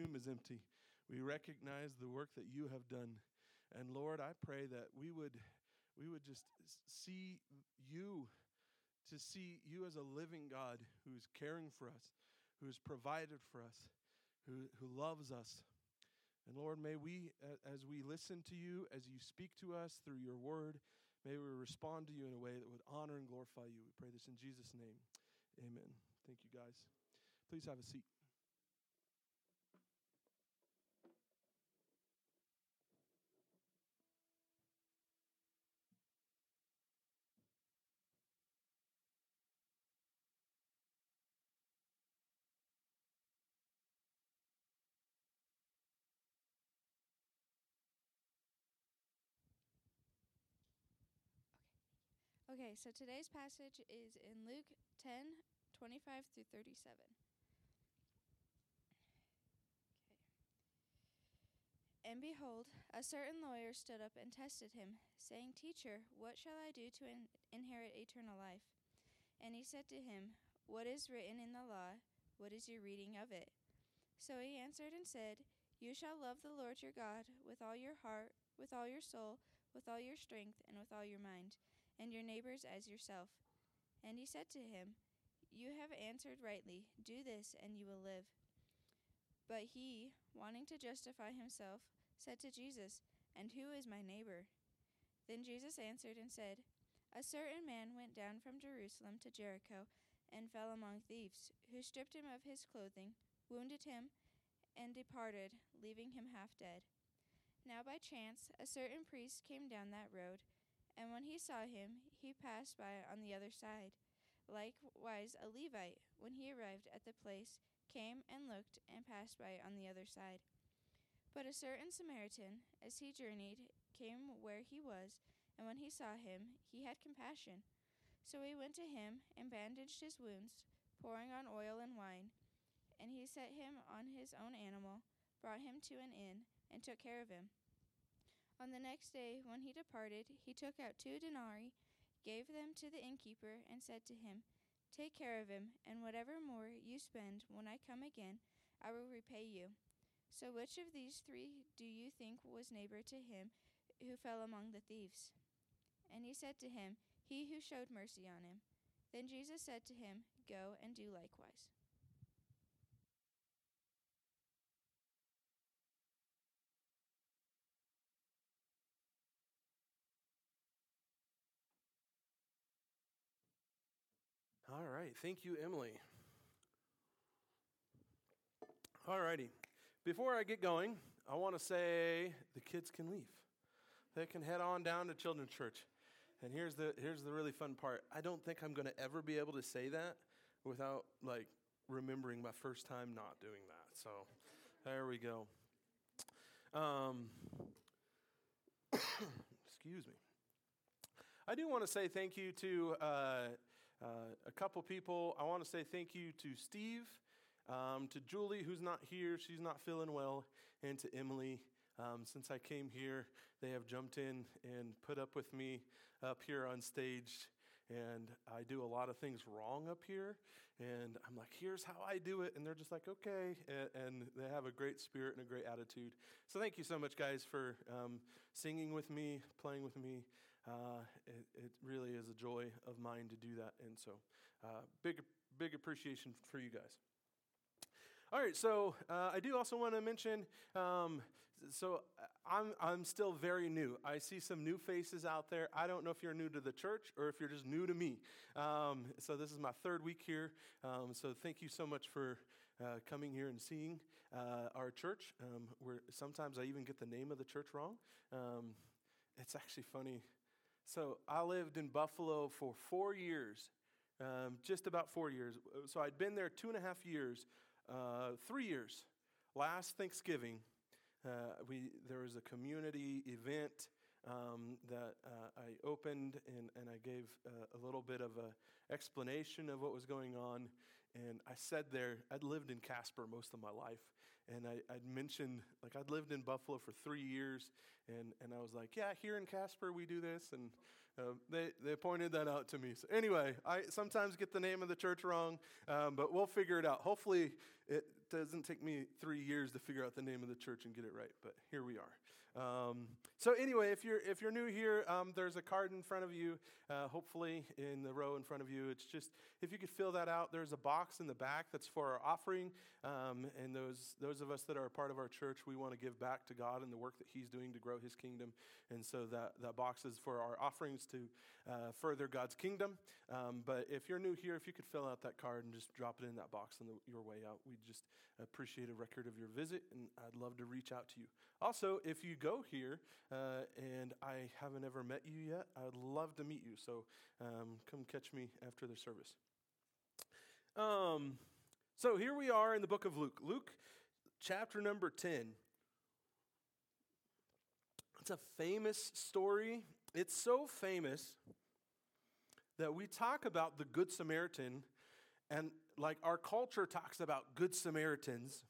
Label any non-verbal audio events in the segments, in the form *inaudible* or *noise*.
tomb is empty. We recognize the work that you have done. And Lord, I pray that we would we would just see you to see you as a living God who is caring for us, who is provided for us, who, who loves us. And Lord, may we, as we listen to you, as you speak to us through your word, may we respond to you in a way that would honor and glorify you. We pray this in Jesus' name. Amen. Thank you, guys. Please have a seat. Okay, so today's passage is in Luke 10 25 through 37. Okay. And behold, a certain lawyer stood up and tested him, saying, Teacher, what shall I do to in- inherit eternal life? And he said to him, What is written in the law? What is your reading of it? So he answered and said, You shall love the Lord your God with all your heart, with all your soul, with all your strength, and with all your mind and your neighbors as yourself. And he said to him, You have answered rightly. Do this, and you will live. But he, wanting to justify himself, said to Jesus, And who is my neighbor? Then Jesus answered and said, A certain man went down from Jerusalem to Jericho and fell among thieves, who stripped him of his clothing, wounded him, and departed, leaving him half dead. Now by chance a certain priest came down that road and when he saw him, he passed by on the other side. Likewise, a Levite, when he arrived at the place, came and looked and passed by on the other side. But a certain Samaritan, as he journeyed, came where he was, and when he saw him, he had compassion. So he went to him and bandaged his wounds, pouring on oil and wine. And he set him on his own animal, brought him to an inn, and took care of him. On the next day, when he departed, he took out two denarii, gave them to the innkeeper, and said to him, Take care of him, and whatever more you spend when I come again, I will repay you. So which of these three do you think was neighbor to him who fell among the thieves? And he said to him, He who showed mercy on him. Then Jesus said to him, Go and do likewise. All right. Thank you, Emily. All righty. Before I get going, I want to say the kids can leave. They can head on down to children's church. And here's the here's the really fun part. I don't think I'm going to ever be able to say that without like remembering my first time not doing that. So there we go. Um, *coughs* excuse me. I do want to say thank you to uh, uh, a couple people. I want to say thank you to Steve, um, to Julie, who's not here, she's not feeling well, and to Emily. Um, since I came here, they have jumped in and put up with me up here on stage. And I do a lot of things wrong up here. And I'm like, here's how I do it. And they're just like, okay. And, and they have a great spirit and a great attitude. So thank you so much, guys, for um, singing with me, playing with me. Uh, it, it, really is a joy of mine to do that. And so, uh, big, big appreciation for you guys. All right, so uh, I do also want to mention. Um, so I'm I'm still very new. I see some new faces out there. I don't know if you're new to the church or if you're just new to me. Um, so this is my third week here. Um, so thank you so much for uh, coming here and seeing uh, our church. Um, where sometimes I even get the name of the church wrong. Um, it's actually funny. So I lived in Buffalo for four years, um, just about four years. So I'd been there two and a half years uh, three years. Last Thanksgiving, uh, we, there was a community event um, that uh, I opened and, and I gave uh, a little bit of an explanation of what was going on. And I said there, I'd lived in Casper most of my life. And I, would mentioned, like, I'd lived in Buffalo for three years. And, and I was like, yeah, here in Casper we do this. And uh, they, they pointed that out to me. So, anyway, I sometimes get the name of the church wrong, um, but we'll figure it out. Hopefully, it, doesn't take me three years to figure out the name of the church and get it right, but here we are. Um, so anyway, if you're if you're new here, um, there's a card in front of you. Uh, hopefully, in the row in front of you, it's just if you could fill that out. There's a box in the back that's for our offering, um, and those those of us that are a part of our church, we want to give back to God and the work that He's doing to grow His kingdom. And so that that box is for our offerings to uh, further God's kingdom. Um, but if you're new here, if you could fill out that card and just drop it in that box on the, your way out, we'd just appreciate a record of your visit, and I'd love to reach out to you. Also, if you go here uh, and I haven't ever met you yet, I'd love to meet you. So um, come catch me after the service. Um, so here we are in the book of Luke. Luke chapter number 10. It's a famous story. It's so famous that we talk about the Good Samaritan, and like our culture talks about Good Samaritans,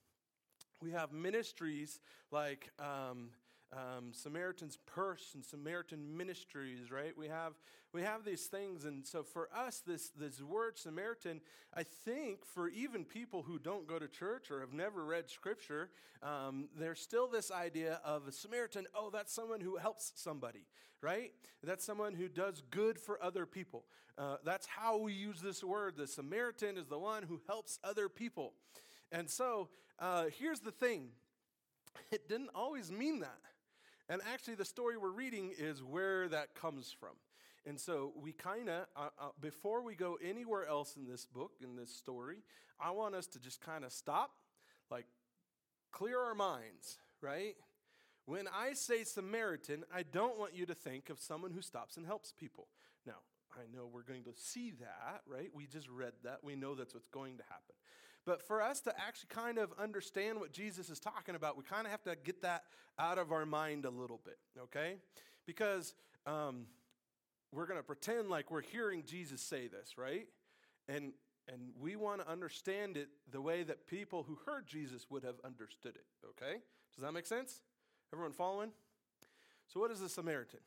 we have ministries like um, um, Samaritan's Purse and Samaritan Ministries, right? We have we have these things, and so for us, this this word Samaritan, I think for even people who don't go to church or have never read Scripture, um, there's still this idea of a Samaritan. Oh, that's someone who helps somebody, right? That's someone who does good for other people. Uh, that's how we use this word. The Samaritan is the one who helps other people, and so uh, here's the thing: it didn't always mean that. And actually, the story we're reading is where that comes from. And so, we kind of, uh, uh, before we go anywhere else in this book, in this story, I want us to just kind of stop, like clear our minds, right? When I say Samaritan, I don't want you to think of someone who stops and helps people. Now, I know we're going to see that, right? We just read that. We know that's what's going to happen. But for us to actually kind of understand what Jesus is talking about, we kind of have to get that out of our mind a little bit, okay? Because um, we're going to pretend like we're hearing Jesus say this, right? And and we want to understand it the way that people who heard Jesus would have understood it, okay? Does that make sense? Everyone following? So, what is a Samaritan?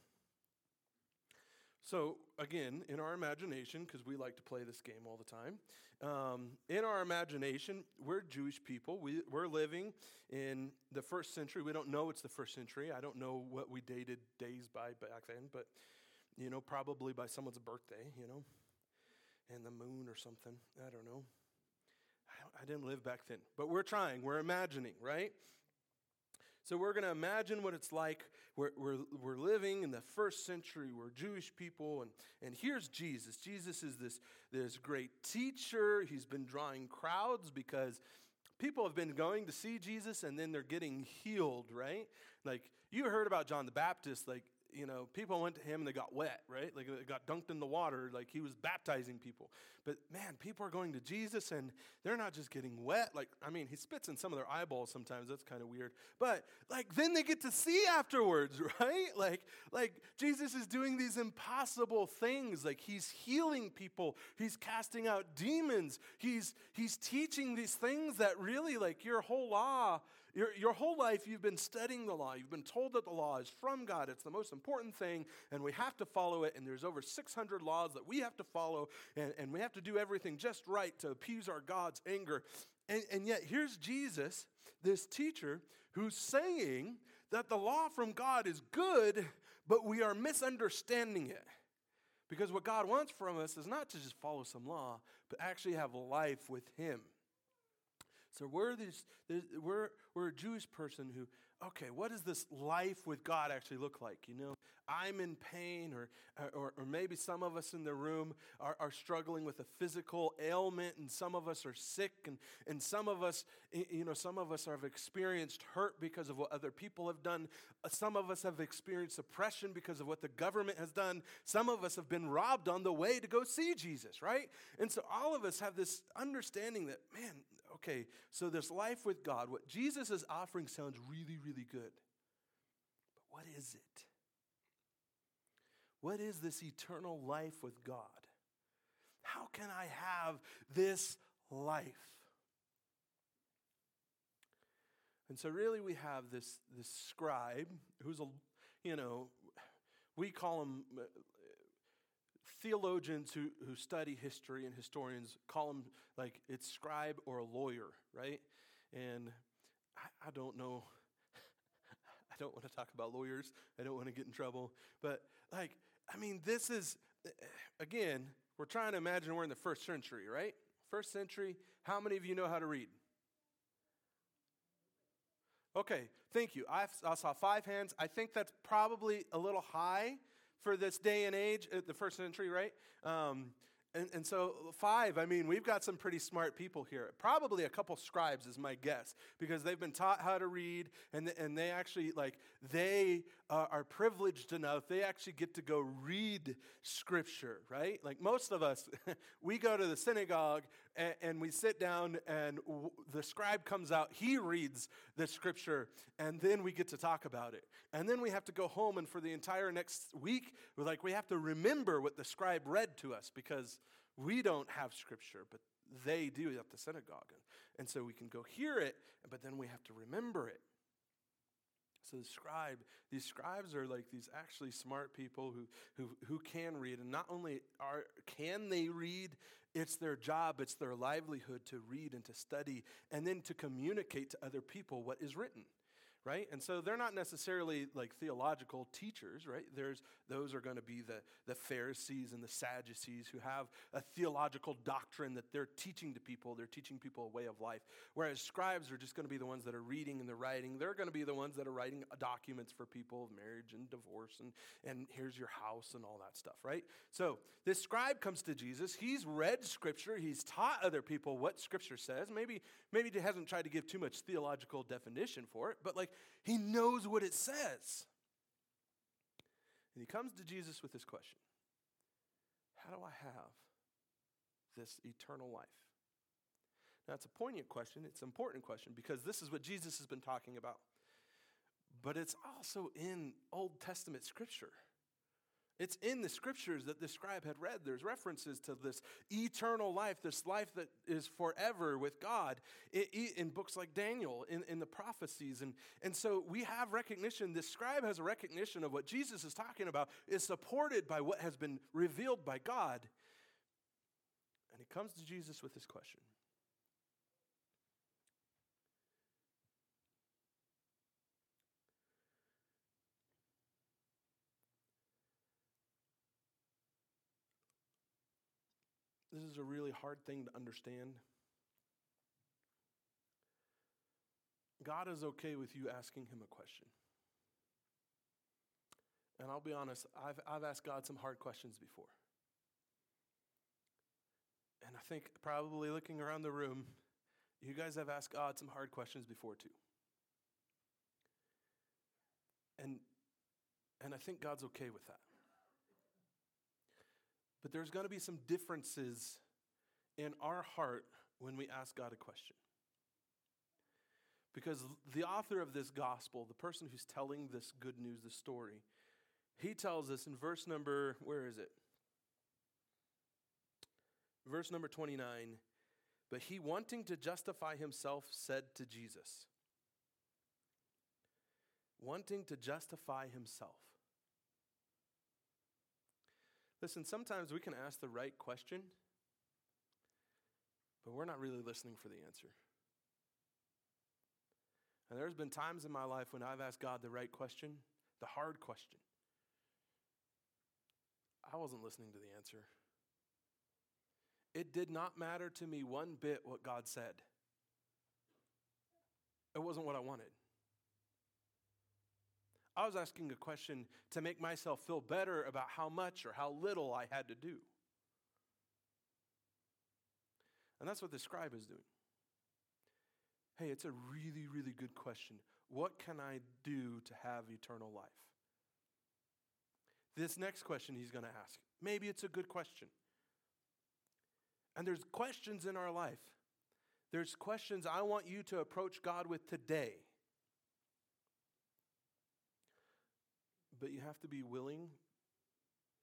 So, again, in our imagination, because we like to play this game all the time, um, in our imagination, we're Jewish people. We, we're living in the first century. We don't know it's the first century. I don't know what we dated days by back then, but, you know, probably by someone's birthday, you know, and the moon or something. I don't know. I, I didn't live back then, but we're trying. We're imagining, right? So we're going to imagine what it's like. We're, we're, we're living in the first century. We're Jewish people. And, and here's Jesus. Jesus is this, this great teacher. He's been drawing crowds because people have been going to see Jesus and then they're getting healed, right? Like you heard about John the Baptist. Like you know, people went to him and they got wet, right? Like they got dunked in the water, like he was baptizing people. But man, people are going to Jesus and they're not just getting wet. Like, I mean, he spits in some of their eyeballs sometimes. That's kind of weird. But like then they get to see afterwards, *laughs* right? Like, like Jesus is doing these impossible things. Like he's healing people, he's casting out demons, he's he's teaching these things that really like your whole law your, your whole life, you've been studying the law. You've been told that the law is from God. It's the most important thing, and we have to follow it. And there's over 600 laws that we have to follow, and, and we have to do everything just right to appease our God's anger. And, and yet, here's Jesus, this teacher, who's saying that the law from God is good, but we are misunderstanding it. Because what God wants from us is not to just follow some law, but actually have life with Him. So we're, this, we're, we're a Jewish person who, okay, what does this life with God actually look like? You know, I'm in pain, or, or, or maybe some of us in the room are, are struggling with a physical ailment, and some of us are sick, and, and some of us, you know, some of us have experienced hurt because of what other people have done. Uh, some of us have experienced oppression because of what the government has done. Some of us have been robbed on the way to go see Jesus, right? And so all of us have this understanding that, man, okay, so this life with God, what Jesus is offering sounds really, really good. But what is it? What is this eternal life with God? How can I have this life? And so, really, we have this, this scribe who's a, you know, we call him theologians who, who study history and historians call him like it's scribe or a lawyer, right? And I, I don't know. *laughs* I don't want to talk about lawyers. I don't want to get in trouble. But, like, I mean, this is, eh, again, we're trying to imagine we're in the first century, right? First century. How many of you know how to read? Okay, thank you. I, I saw five hands. I think that's probably a little high for this day and age, at the first century, right? Um, and, and so, five, I mean, we've got some pretty smart people here. Probably a couple scribes is my guess, because they've been taught how to read, and, and they actually, like, they uh, are privileged enough, they actually get to go read scripture, right? Like, most of us, *laughs* we go to the synagogue and, and we sit down, and w- the scribe comes out, he reads the scripture, and then we get to talk about it. And then we have to go home, and for the entire next week, we're like, we have to remember what the scribe read to us because we don't have scripture, but they do at the synagogue. And, and so we can go hear it, but then we have to remember it. So the scribe, these scribes are like these actually smart people who, who, who can read. And not only are, can they read, it's their job, it's their livelihood to read and to study and then to communicate to other people what is written right? And so they're not necessarily like theological teachers, right? There's those are going to be the, the Pharisees and the Sadducees who have a theological doctrine that they're teaching to people. They're teaching people a way of life. Whereas scribes are just going to be the ones that are reading and the writing. They're going to be the ones that are writing documents for people of marriage and divorce and, and here's your house and all that stuff, right? So this scribe comes to Jesus. He's read scripture. He's taught other people what scripture says. Maybe, maybe he hasn't tried to give too much theological definition for it, but like he knows what it says. And he comes to Jesus with this question How do I have this eternal life? Now, it's a poignant question. It's an important question because this is what Jesus has been talking about. But it's also in Old Testament scripture. It's in the scriptures that the scribe had read. There's references to this eternal life, this life that is forever with God in, books like Daniel, in, in the prophecies. And, and so we have recognition, this scribe has a recognition of what Jesus is talking about, is supported by what has been revealed by God. And he comes to Jesus with this question This is a really hard thing to understand. God is okay with you asking him a question. And I'll be honest, I've, I've asked God some hard questions before. And I think probably looking around the room, you guys have asked God some hard questions before too. And, and I think God's okay with that. But there's going to be some differences in our heart when we ask God a question. Because the author of this gospel, the person who's telling this good news, the story, he tells us in verse number, where is it? Verse number 29 But he, wanting to justify himself, said to Jesus, wanting to justify himself. Listen, sometimes we can ask the right question, but we're not really listening for the answer. And there's been times in my life when I've asked God the right question, the hard question. I wasn't listening to the answer. It did not matter to me one bit what God said. It wasn't what I wanted. I was asking a question to make myself feel better about how much or how little I had to do. And that's what the scribe is doing. Hey, it's a really, really good question. What can I do to have eternal life? This next question he's going to ask, maybe it's a good question. And there's questions in our life. There's questions I want you to approach God with today. But you have to be willing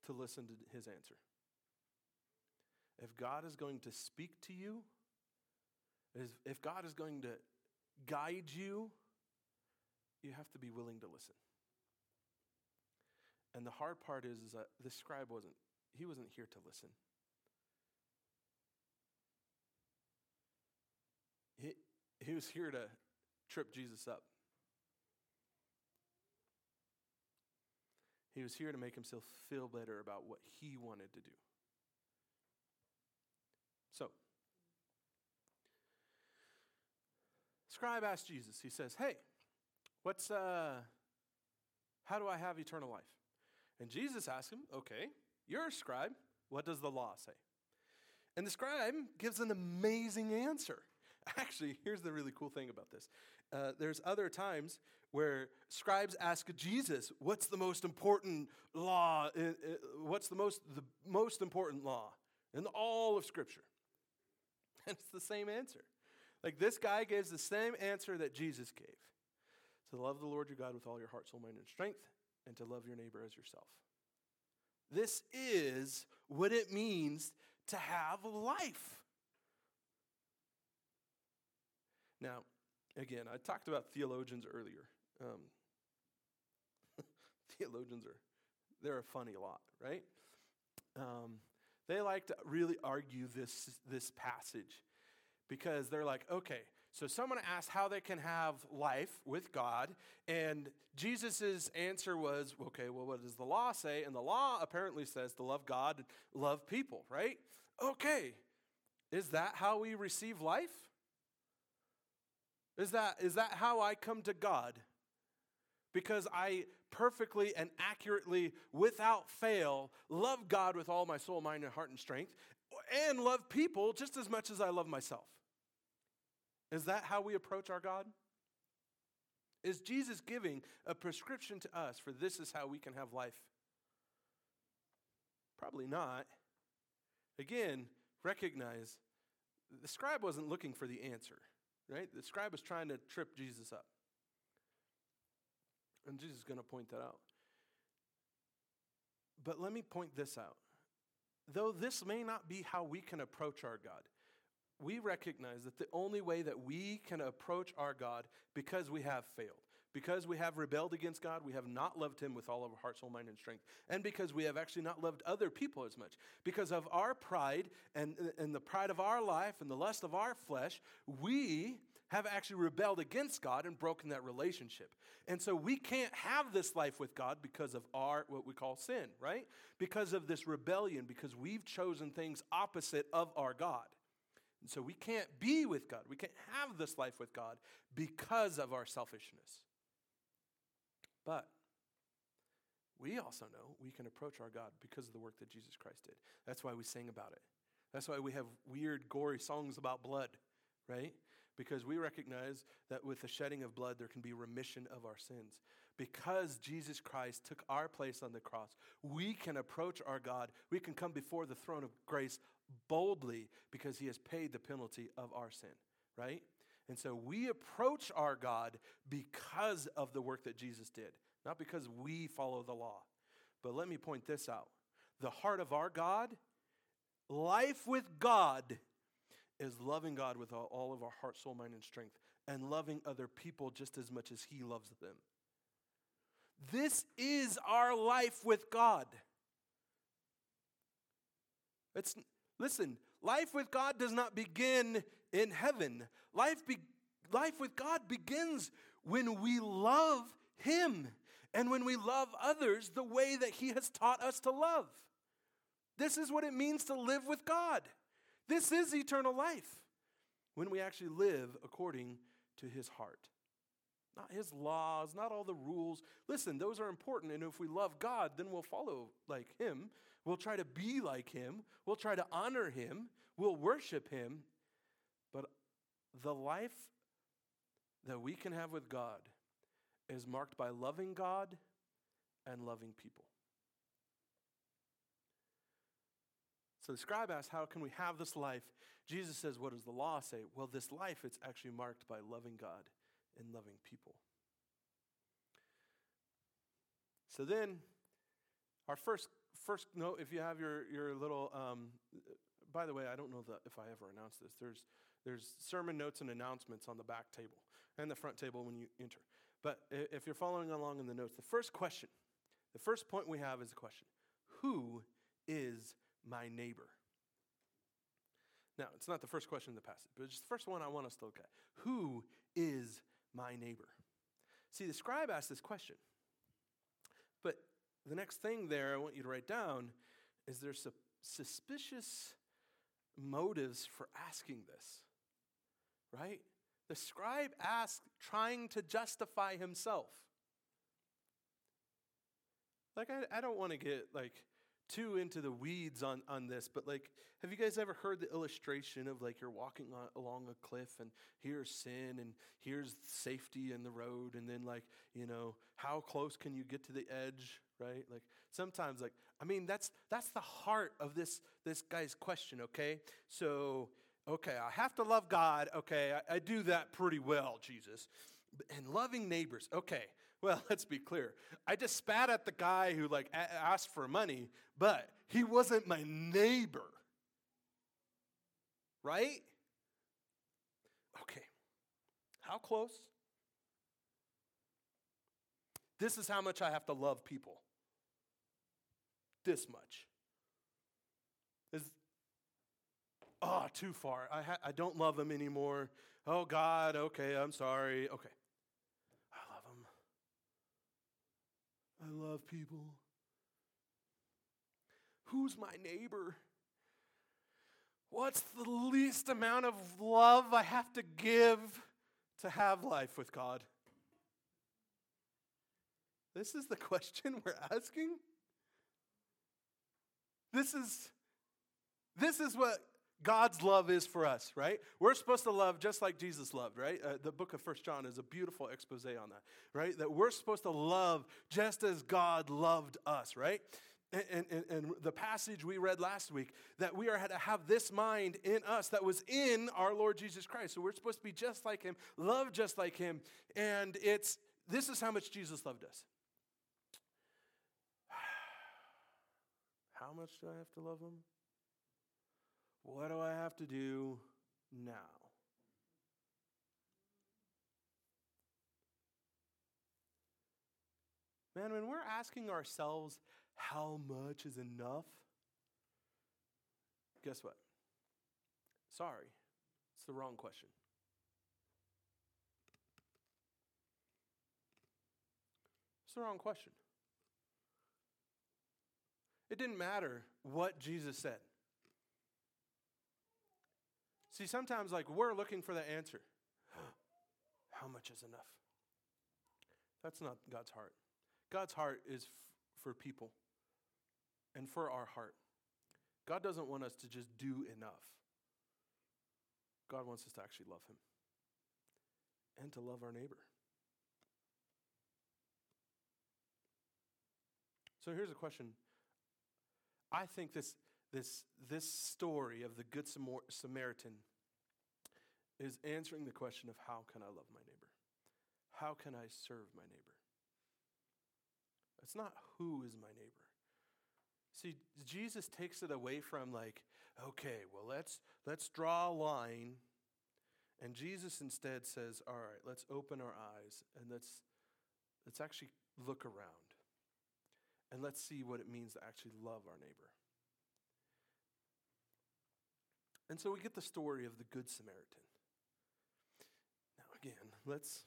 to listen to his answer. If God is going to speak to you, if God is going to guide you, you have to be willing to listen. And the hard part is, is that the scribe wasn't, he wasn't here to listen. He, he was here to trip Jesus up. He was here to make himself feel better about what he wanted to do. So, scribe asked Jesus, he says, Hey, what's, uh, how do I have eternal life? And Jesus asked him, Okay, you're a scribe. What does the law say? And the scribe gives an amazing answer. *laughs* Actually, here's the really cool thing about this. Uh, there's other times where scribes ask Jesus, "What's the most important law? Uh, uh, what's the most the most important law in all of Scripture?" *laughs* And it's the same answer. Like this guy gives the same answer that Jesus gave: to love the Lord your God with all your heart, soul, mind, and strength, and to love your neighbor as yourself. This is what it means to have life. Now, again, I talked about theologians earlier. Um, *laughs* theologians are, they're a funny lot, right? Um, they like to really argue this, this passage because they're like, okay, so someone asked how they can have life with God, and Jesus' answer was, okay, well, what does the law say? And the law apparently says to love God, love people, right? Okay, is that how we receive life? Is that, is that how I come to God? Because I perfectly and accurately, without fail, love God with all my soul, mind, and heart and strength, and love people just as much as I love myself. Is that how we approach our God? Is Jesus giving a prescription to us for this is how we can have life? Probably not. Again, recognize the scribe wasn't looking for the answer, right? The scribe is trying to trip Jesus up. And Jesus is going to point that out. But let me point this out. Though this may not be how we can approach our God, we recognize that the only way that we can approach our God because we have failed, because we have rebelled against God, we have not loved Him with all of our heart, soul, mind, and strength, and because we have actually not loved other people as much. Because of our pride and, and the pride of our life and the lust of our flesh, we have actually rebelled against God and broken that relationship. And so we can't have this life with God because of our, what we call sin, right? Because of this rebellion, because we've chosen things opposite of our God. And so we can't be with God. We can't have this life with God because of our selfishness. But we also know we can approach our God because of the work that Jesus Christ did. That's why we sing about it. That's why we have weird, gory songs about blood, right? Because we recognize that with the shedding of blood, there can be remission of our sins. Because Jesus Christ took our place on the cross, we can approach our God. We can come before the throne of grace boldly because he has paid the penalty of our sin, right? And so we approach our God because of the work that Jesus did, not because we follow the law. But let me point this out the heart of our God, life with God, is loving God with all of our heart, soul, mind, and strength, and loving other people just as much as He loves them. This is our life with God. It's, Listen, life with God does not begin in heaven. Life, be, life with God begins when we love Him and when we love others the way that He has taught us to love. This is what it means to live with God. This is eternal life when we actually live according to His heart. Not His laws, not all the rules. Listen, those are important, and if we love God, then we'll follow like Him. We'll try to be like him. We'll try to honor him. We'll worship him. But the life that we can have with God is marked by loving God and loving people. So the scribe asks, How can we have this life? Jesus says, What does the law say? Well, this life, it's actually marked by loving God and loving people. So then, our first first note, if you have your, your little, um, by the way, I don't know the, if I ever announced this. There's, there's sermon notes and announcements on the back table and the front table when you enter. But if you're following along in the notes, the first question, the first point we have is a question Who is my neighbor? Now, it's not the first question in the passage, but it's the first one I want us to look at. Who is my neighbor? See, the scribe asked this question. The next thing there I want you to write down is there's su- suspicious motives for asking this, right? The scribe asked trying to justify himself. Like, I, I don't want to get like too into the weeds on, on this, but like, have you guys ever heard the illustration of like you're walking on, along a cliff and here's sin and here's safety in the road, and then like, you know, how close can you get to the edge, right? Like, sometimes, like, I mean, that's that's the heart of this this guy's question, okay? So, okay, I have to love God, okay, I, I do that pretty well, Jesus. And loving neighbors, okay, well, *laughs* let's be clear. I just spat at the guy who like asked for money, but he wasn't my neighbor. Right? Okay. How close? This is how much I have to love people. This much. Is oh, too far. I ha- I don't love them anymore. Oh God, okay, I'm sorry. Okay. I love them. I love people. Who's my neighbor? What's the least amount of love I have to give to have life with God? This is the *laughs* question we're asking. This is this is what God's love is for us, right? We're supposed to love just like Jesus loved, right? Uh, the book of First John is a beautiful expose on that, right? That we're supposed to love just as God loved us, right? And, and, and the passage we read last week, that we are had to have this mind in us that was in our Lord Jesus Christ. So we're supposed to be just like him, love just like him. And it's this is how much Jesus loved us. How much do I have to love him? What do I have to do now? Man, when we're asking ourselves how much is enough, guess what? Sorry, it's the wrong question. It's the wrong question. It didn't matter what Jesus said. See, sometimes like we're looking for the answer. *gasps* How much is enough? That's not God's heart. God's heart is f- for people and for our heart. God doesn't want us to just do enough. God wants us to actually love Him and to love our neighbor. So here's a question. I think this, this, this story of the Good Samaritan is answering the question of how can I love my neighbor? How can I serve my neighbor? It's not who is my neighbor. See, Jesus takes it away from like, okay, well let's let's draw a line. And Jesus instead says, all right, let's open our eyes and let's let's actually look around. And let's see what it means to actually love our neighbor. And so we get the story of the Good Samaritan Now, again. Let's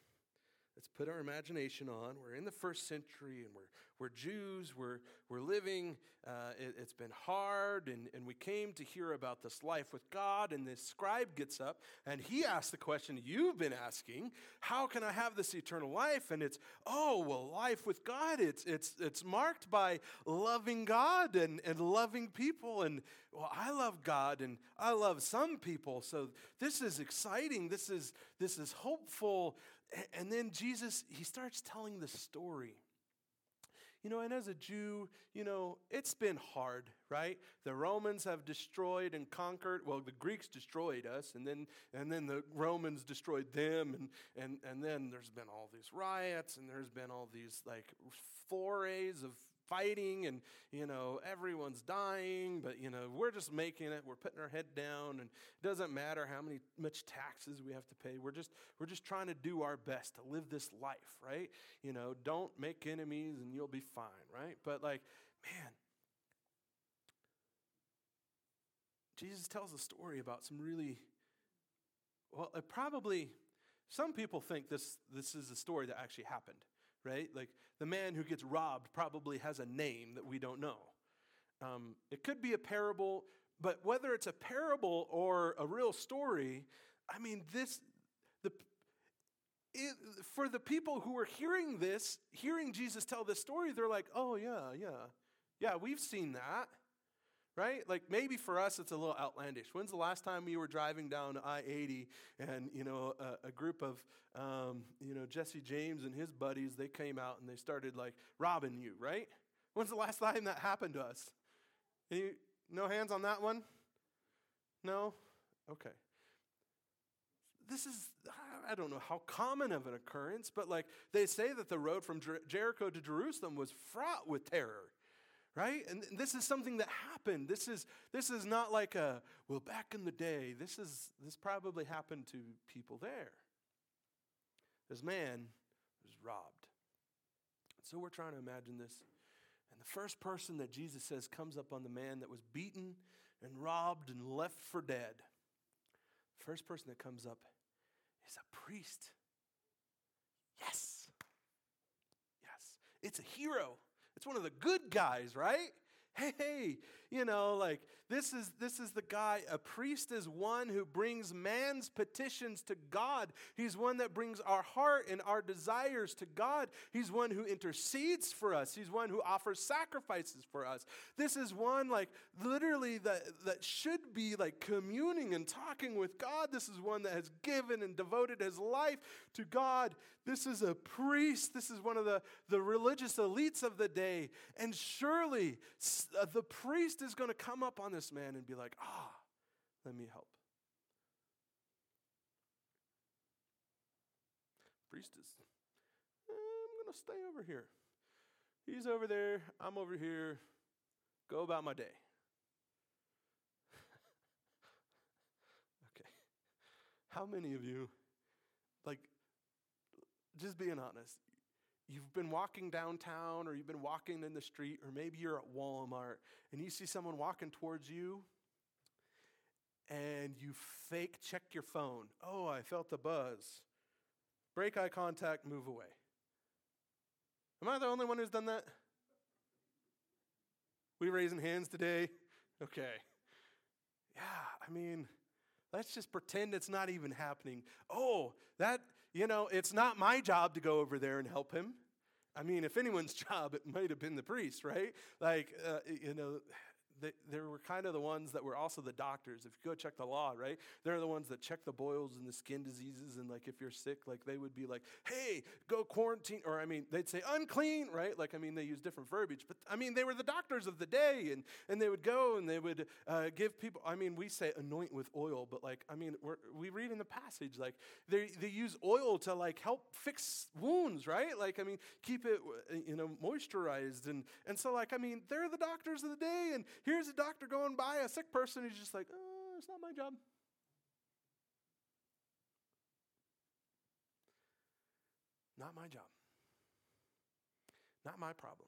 let's put our imagination on. We're in the first century and we're, we're Jews. We're, we're living. Uh, it, has been hard. And, and we came to hear about this life with God. And this scribe gets up and he asks the question you've been asking How can I have this eternal life? And it's, oh, well, life with God, it's, it's, it's marked by loving God and, and loving people. And, well, I love God and I love some people. So this is exciting. This is, this is hopeful. And then Jesus, he starts telling the story. You know, and as a Jew, you know, it's been hard, right? The Romans have destroyed and conquered. Well, the Greeks destroyed us, and then and then the Romans destroyed them, and and and then there's been all these riots, and there's been all these like forays of fighting and you know everyone's dying but you know we're just making it we're putting our head down and it doesn't matter how many much taxes we have to pay we're just we're just trying to do our best to live this life right? You know don't make enemies and you'll be fine right? But like man Jesus tells a story about some really, well, it probably, some people think this, this is a story that actually happened, right? Like the man who gets robbed probably has a name that we don't know. Um, it could be a parable, but whether it's a parable or a real story, I mean, this, the, it, for the people who are hearing this, hearing Jesus tell this story, they're like, oh, yeah, yeah, yeah, we've seen that right? Like maybe for us it's a little outlandish. When's the last time you were driving down I 80 and, you know, a, a group of, um, you know, Jesse James and his buddies, they came out and they started like robbing you, right? When's the last time that happened to us? Any, no hands on that one? No? Okay. This is, I don't know how common of an occurrence, but like they say that the road from Jer- Jericho to Jerusalem was fraught with terror right? And this is something that happened. This is this is not like a well back in the day this is this probably happened to people there. This man was robbed. So we're trying to imagine this. And the first person that jesus says comes up on the man that was beaten and robbed and left for dead the first person that comes up is a priest. Yes. Yes. It's a hero it's one of the good guys, right? Hey, hey, you know, like this is this is the guy. A priest is one who brings man's petitions to God. He's one that brings our heart and our desires to God. He's one who intercedes for us. He's one who offers sacrifices for us. This is one like literally that that should be like communing and talking with God. This is one that has given and devoted his life to God. This is a priest. This is one of the, the religious elites of the day. And surely uh, the priest is going to come up on this man and be like, ah, let me help. Priest is, eh, I'm going to stay over here. He's over there, I'm over here. Go about my day. *laughs* okay. How many of you, like, just being honest, you've been walking downtown or you've been walking in the street or maybe you're at Walmart and you see someone walking towards you and you fake check your phone. Oh, I felt the buzz. Break eye contact, move away. Am I the only one who's done that? We raising hands today? Okay. Yeah, I mean, let's just pretend it's not even happening. Oh, that you know, it's not my job to go over there and help him. I mean, if anyone's *laughs* job, it might have been the priest, right? Like, uh, you know, they, they were kind of the ones that were also the doctors. If you go check the law, right? They're the ones that check the boils and the skin diseases. And like if you're sick, like they would be like, hey, go quarantine. Or I mean, they'd say unclean, right? Like, I mean, they use different verbiage. But I mean, they were the doctors of the day. And, and they would go and they would uh, give people, I mean, we say anoint with oil, but like, I mean, we read in the passage, like they, they use oil to like help fix wounds, right? Like, I mean, keep it, you know, moisturized. And, and so like, I mean, they're the doctors of the day. And here Here's a doctor going by a sick person. He's just like, oh, it's not my job. Not my job. Not my problem.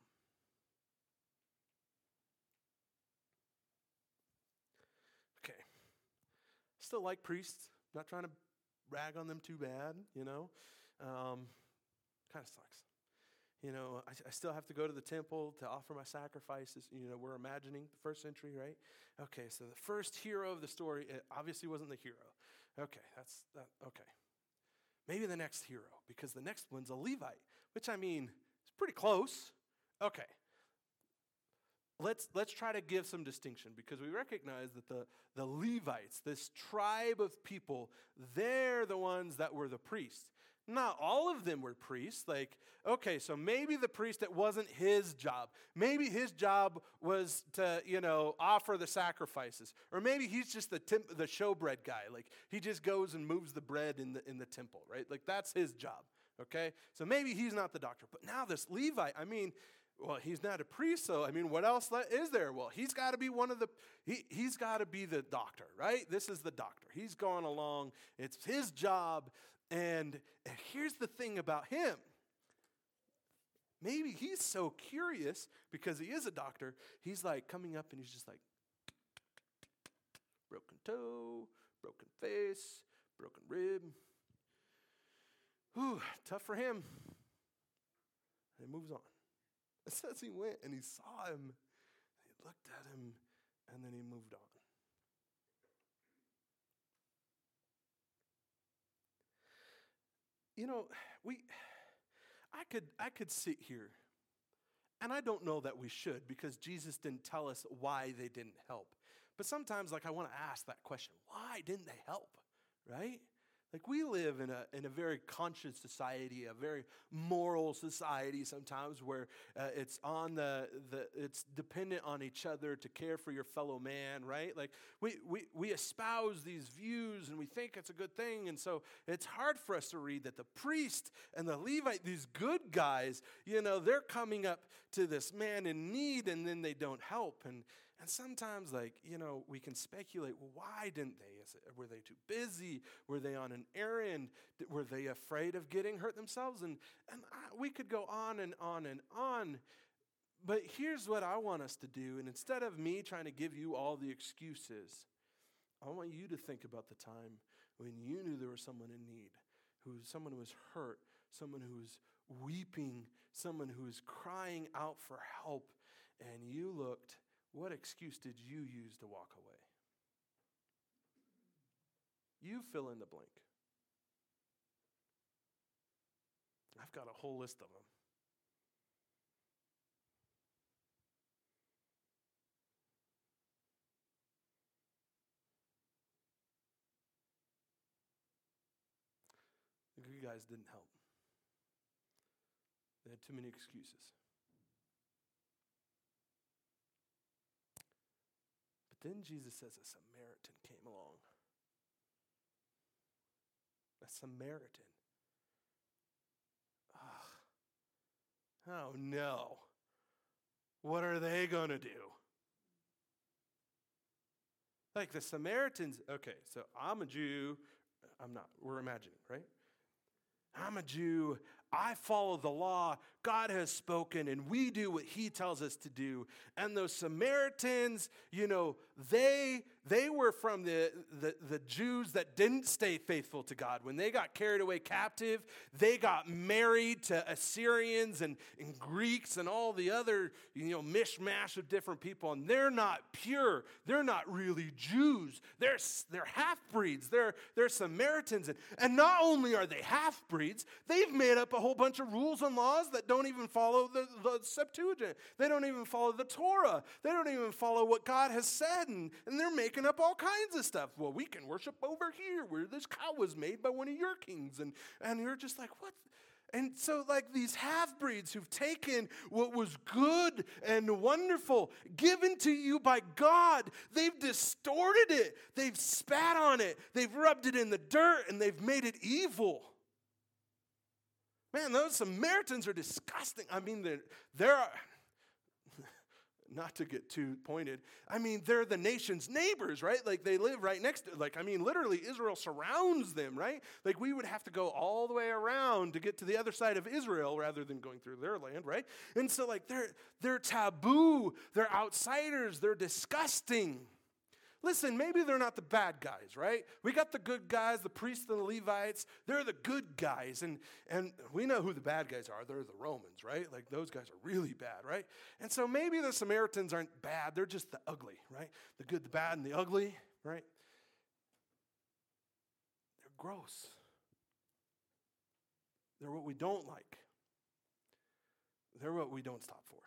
Okay. Still like priests. Not trying to rag on them too bad, you know. Um, kind of sucks. You know, I, I, still have to go to the temple to offer my sacrifices. You know, we're imagining the first century, right? Okay, so the first hero of the story obviously wasn't the hero. Okay, that's that. Okay. Maybe the next hero, because the next one's a Levite, which I mean, is pretty close. Okay. Let's, let's try to give some distinction because we recognize that the, the Levites, this tribe of people, they're the ones that were the priests. Not all of them were priests. Like, okay, so maybe the priest, it wasn't his job. Maybe his job was to, you know, offer the sacrifices. Or maybe he's just the, temp- the showbread guy. Like, he just goes and moves the bread in the, in the temple, right? Like, that's his job, okay? So maybe he's not the doctor. But now this Levite, I mean, well, he's not a priest, so I mean, what else is there? Well, he's got to be one of the, he, he's got to be the doctor, right? This is the doctor. He's going along. It's his job and here's the thing about him. Maybe he's so curious because he is a doctor. He's like coming up and he's just like, broken toe, broken face, broken rib. Whew, tough for him. And he moves on. *laughs* It says he went and he saw him, he looked at him, and then he moved on. You know, we I could I could sit here and I don't know that we should because Jesus didn't tell us why they didn't help. But sometimes like I want to ask that question, why didn't they help? Right? Like we live in a, in a very conscious society, a very moral society sometimes where uh, it's on the, the, it's dependent on each other to care for your fellow man, right? Like we, we, we espouse these views and we think it's a good thing. And so it's hard for us to read that the priest and the Levite, these good guys, you know, they're coming up to this man in need and then they don't help. And, and sometimes, like, you know, we can speculate well, why didn't they? It, were they too busy? Were they on an errand? Were they afraid of getting hurt themselves? And, and I, we could go on and on and on. But here's what I want us to do. And instead of me trying to give you all the excuses, I want you to think about the time when you knew there was someone in need, who someone who was hurt, someone who was weeping, someone who was crying out for help, and you looked what excuse did you use to walk away? You fill in the blank. I've got a whole list of them. You guys didn't help. They had too many excuses. Then Jesus says a Samaritan came along. A Samaritan. Oh, oh no. What are they going to do? Like the Samaritans, okay, so I'm a Jew. I'm not, we're imagining, right? I'm a Jew. I follow the law. God has spoken, and we do what He tells us to do. And those Samaritans, you know, they they were from the, the, the Jews that didn't stay faithful to God. When they got carried away captive, they got married to Assyrians and, and Greeks and all the other, you know, mishmash of different people. And they're not pure. They're not really Jews. They're, they're half breeds. They're, they're Samaritans. And, and not only are they half breeds, they've made up a whole bunch of rules and laws that don't even follow the, the Septuagint. They don't even follow the Torah. They don't even follow what God has said. And, and they're making making up all kinds of stuff. Well, we can worship over here where this cow was made by one of your kings. And, and you're just like, what? And so, like these half breeds who've taken what was good and wonderful given to you by God, they've distorted it, they've spat on it, they've rubbed it in the dirt, and they've made it evil. Man, those Samaritans are disgusting. I mean, there are not to get too pointed, I mean, they're the nation's neighbors, right? Like they live right next to, like, I mean, literally, Israel surrounds them, right? Like we would have to go all the way around to get to the other side of Israel rather than going through their land, right? And so, like, they're, they're taboo, they're outsiders, they're disgusting. Listen, maybe they're not the bad guys, right? We got the good guys, the priests and the Levites. They're the good guys. And, and we know who the bad guys are. They're the Romans, right? Like those guys are really bad, right? And so maybe the Samaritans aren't bad. They're just the ugly, right? The good, the bad, and the ugly, right? They're gross. They're what we don't like. They're what we don't stop for.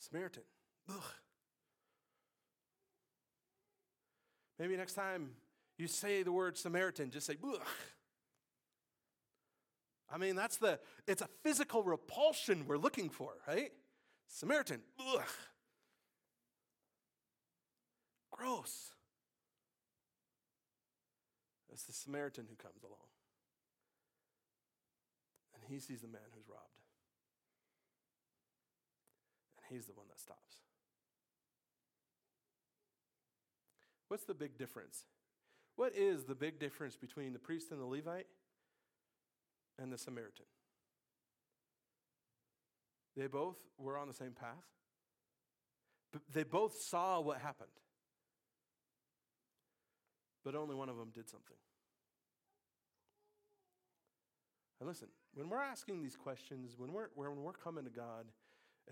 Samaritan. Ugh. Maybe next time you say the word Samaritan, just say, Ugh. I mean, that's the, it's a physical repulsion we're looking for, right? Samaritan, ugh. Gross. It's the Samaritan who comes along. And he sees the man who's robbed. And he's the one that stops. What's the big difference? What is the big difference between the priest and the Levite and the Samaritan? They both were on the same path, B- They both saw what happened, but only one of them did something. And listen, when we're asking these questions, when we're, when we're coming to God,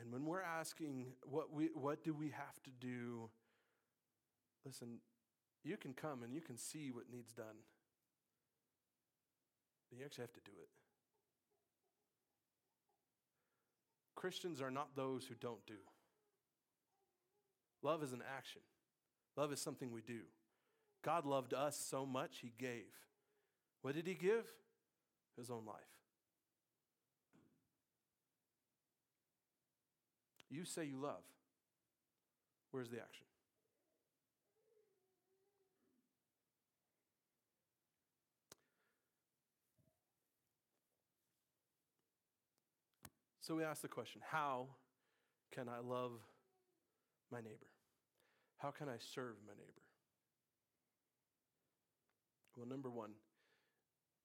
and when we're asking what, we, what do we have to do, listen, you can come and you can see what needs done. But you actually have to do it. Christians are not those who don't do. Love is an action, love is something we do. God loved us so much, He gave. What did He give? His own life. You say you love. Where's the action? So we ask the question how can I love my neighbor? How can I serve my neighbor? Well, number one,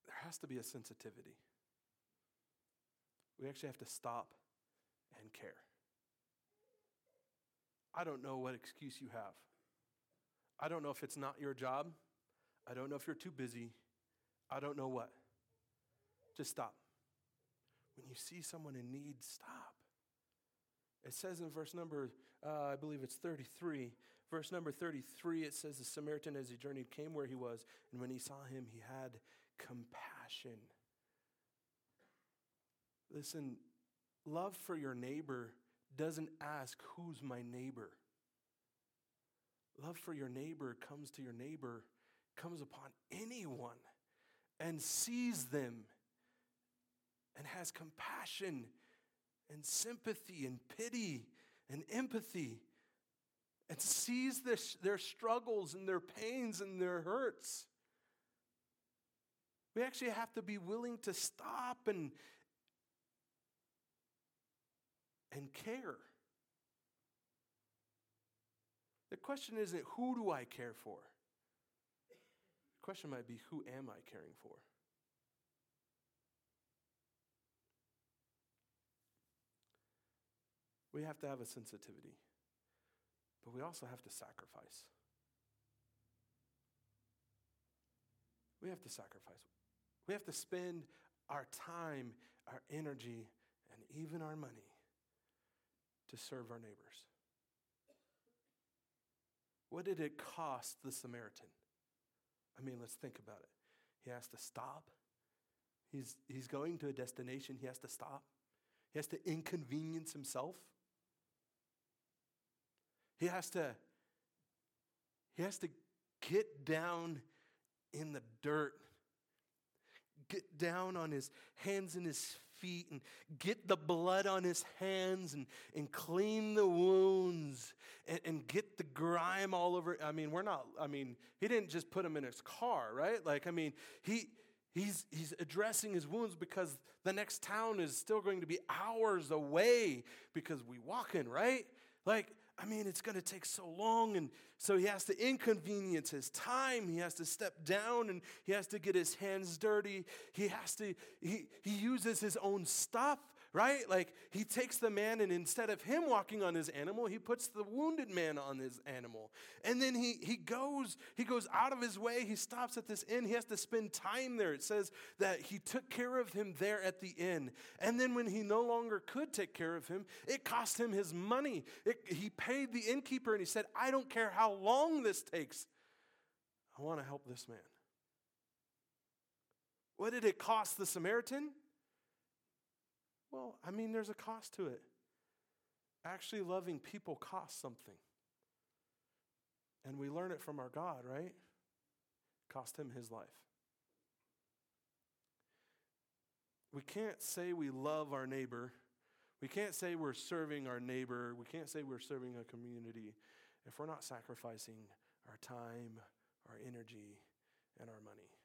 there has to be a sensitivity. We actually have to stop and care. I don't know what excuse you have. I don't know if it's not your job. I don't know if you're too busy. I don't know what. Just stop. When you see someone in need, stop. It says in verse number, uh, I believe it's 33, verse number 33, it says, The Samaritan, as he journeyed, came where he was, and when he saw him, he had compassion. Listen, love for your neighbor doesn't ask, Who's my neighbor? Love for your neighbor comes to your neighbor, comes upon anyone, and sees them and has compassion and sympathy and pity and empathy and sees their, their struggles and their pains and their hurts. We actually have to be willing to stop and, and care. The question isn't who do I care for? The question might be who am I caring for? We have to have a sensitivity, but we also have to sacrifice. We have to sacrifice. We have to spend our time, our energy, and even our money to serve our neighbors. What did it cost the Samaritan? I mean, let's think about it. He has to stop. He's, he's going to a destination, he has to stop. He has to inconvenience himself. He has to he has to get down in the dirt. Get down on his hands and his feet and get the blood on his hands and, and clean the wounds and, and get the grime all over. I mean, we're not, I mean, he didn't just put him in his car, right? Like, I mean, he he's he's addressing his wounds because the next town is still going to be hours away because we walk in, right? Like, I mean, it's going to take so long. And so he has to inconvenience his time. He has to step down and he has to get his hands dirty. He has to, he, he uses his own stuff right? Like he takes the man and instead of him walking on his animal, he puts the wounded man on his animal. And then he he goes, he goes out of his way, he stops at this inn, he has to spend time there. It says that he took care of him there at the inn. And then when he no longer could take care of him, it cost him his money. It, he paid the innkeeper and he said, I don't care how long this takes. I want to help this man. What did it cost the Samaritan? Well, I mean, there's a cost to it. Actually, loving people costs something. And we learn it from our God, right? Cost him his life. We can't say we love our neighbor. We can't say we're serving our neighbor. We can't say we're serving a community if we're not sacrificing our time, our energy, and our money.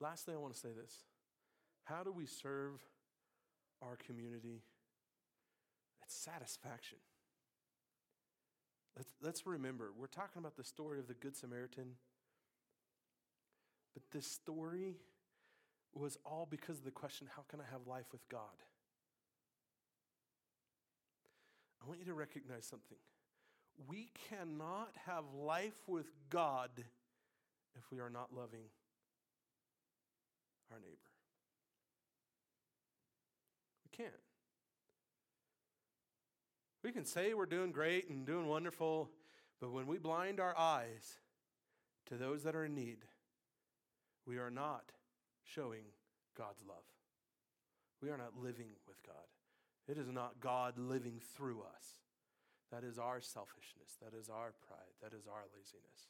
Lastly, I want to say this How do we serve our community? It's satisfaction. Let's, let's remember, we're talking about the story of the Good Samaritan. But this story was all because of the question how can I have life with God? I want you to recognize something. We cannot have life with God if we are not loving our neighbor. We can't. We can say we're doing great and doing wonderful, but when we blind our eyes to those that are in need, we are not showing God's love. We are not living with God. It is not God living through us. That is our selfishness. That is our pride. That is our laziness.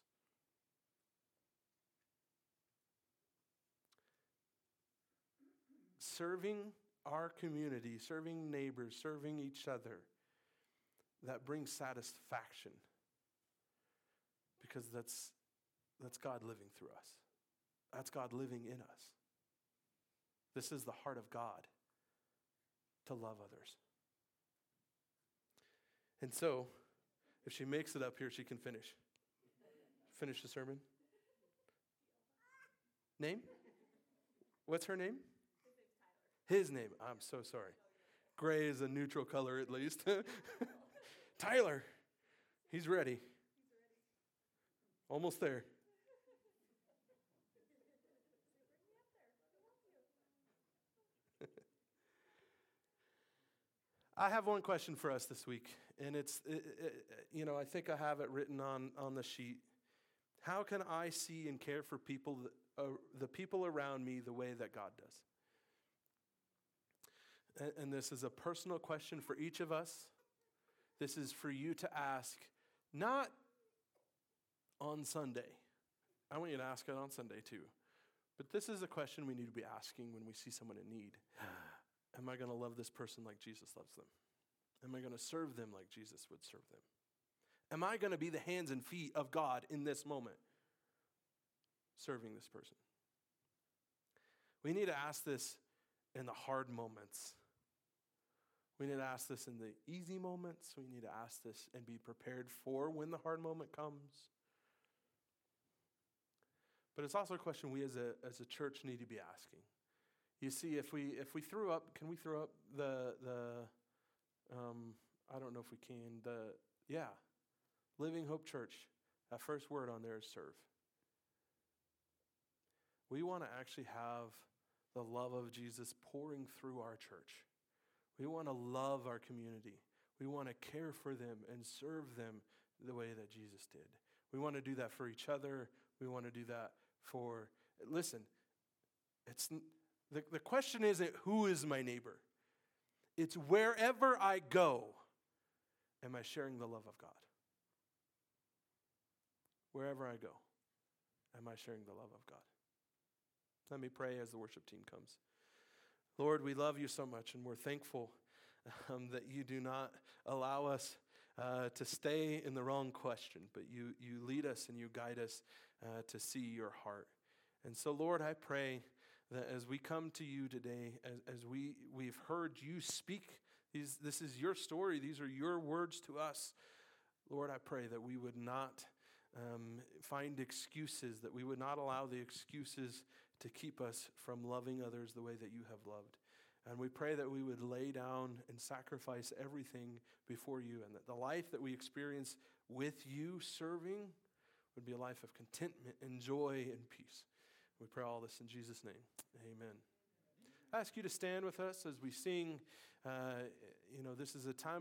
Serving our community, serving neighbors, serving each other, that brings satisfaction because that's, that's God living through us. That's God living in us. This is the heart of God to love others. And so, if she makes it up here, she can finish. Finish the sermon. Name? What's her name? His name. I'm so sorry. Gray is a neutral color at least. *laughs* Tyler, he's ready. Almost there. *laughs* I have one question for us this week, and it's, it, it, you know, I think I have it written on, on the sheet. How can I see and care for people, that, uh, the people around me, the way that God does? And, this is a personal question for each of us. This is for you to ask, not on Sunday. I want you to ask it on Sunday too. But this is a question we need to be asking when we see someone in need. *sighs* Am I going to love this person like Jesus loves them? Am I going to serve them like Jesus would serve them? Am I going to be the hands and feet of God in this moment, serving this person? We need to ask this in the hard moments. We need to ask this in the easy moments. We need to ask this and be prepared for when the hard moment comes. But it's also a question we as a, as a church need to be asking. You see, if we if we threw up, can we throw up the the um, I don't know if we can the yeah, Living Hope Church. That first word on there is serve. We want to actually have the love of Jesus pouring through our church. We want to love our community. We want to care for them and serve them the way that Jesus did. We want to do that for each other. We want to do that for, listen, it's, the, the question isn't who is my neighbor, it's wherever I go, am I sharing the love of God? Wherever I go, am I sharing the love of God? Let me pray as the worship team comes. Lord, we love you so much, and we're thankful um, that you do not allow us uh, to stay in the wrong question, but you, you lead us and you guide us uh, to see your heart. And so, Lord, I pray that as we come to you today, as, as we, we've heard you speak, these, this is your story, these are your words to us. Lord, I pray that we would not um, find excuses, that we would not allow the excuses to keep us from loving others the way that you have loved. And we pray that we would lay down and sacrifice everything before you, and that the life that we experience with you serving would be a life of contentment and joy and peace. We pray all this in Jesus' name. Amen. I ask you to stand with us as we sing. Uh, you know, this is a time of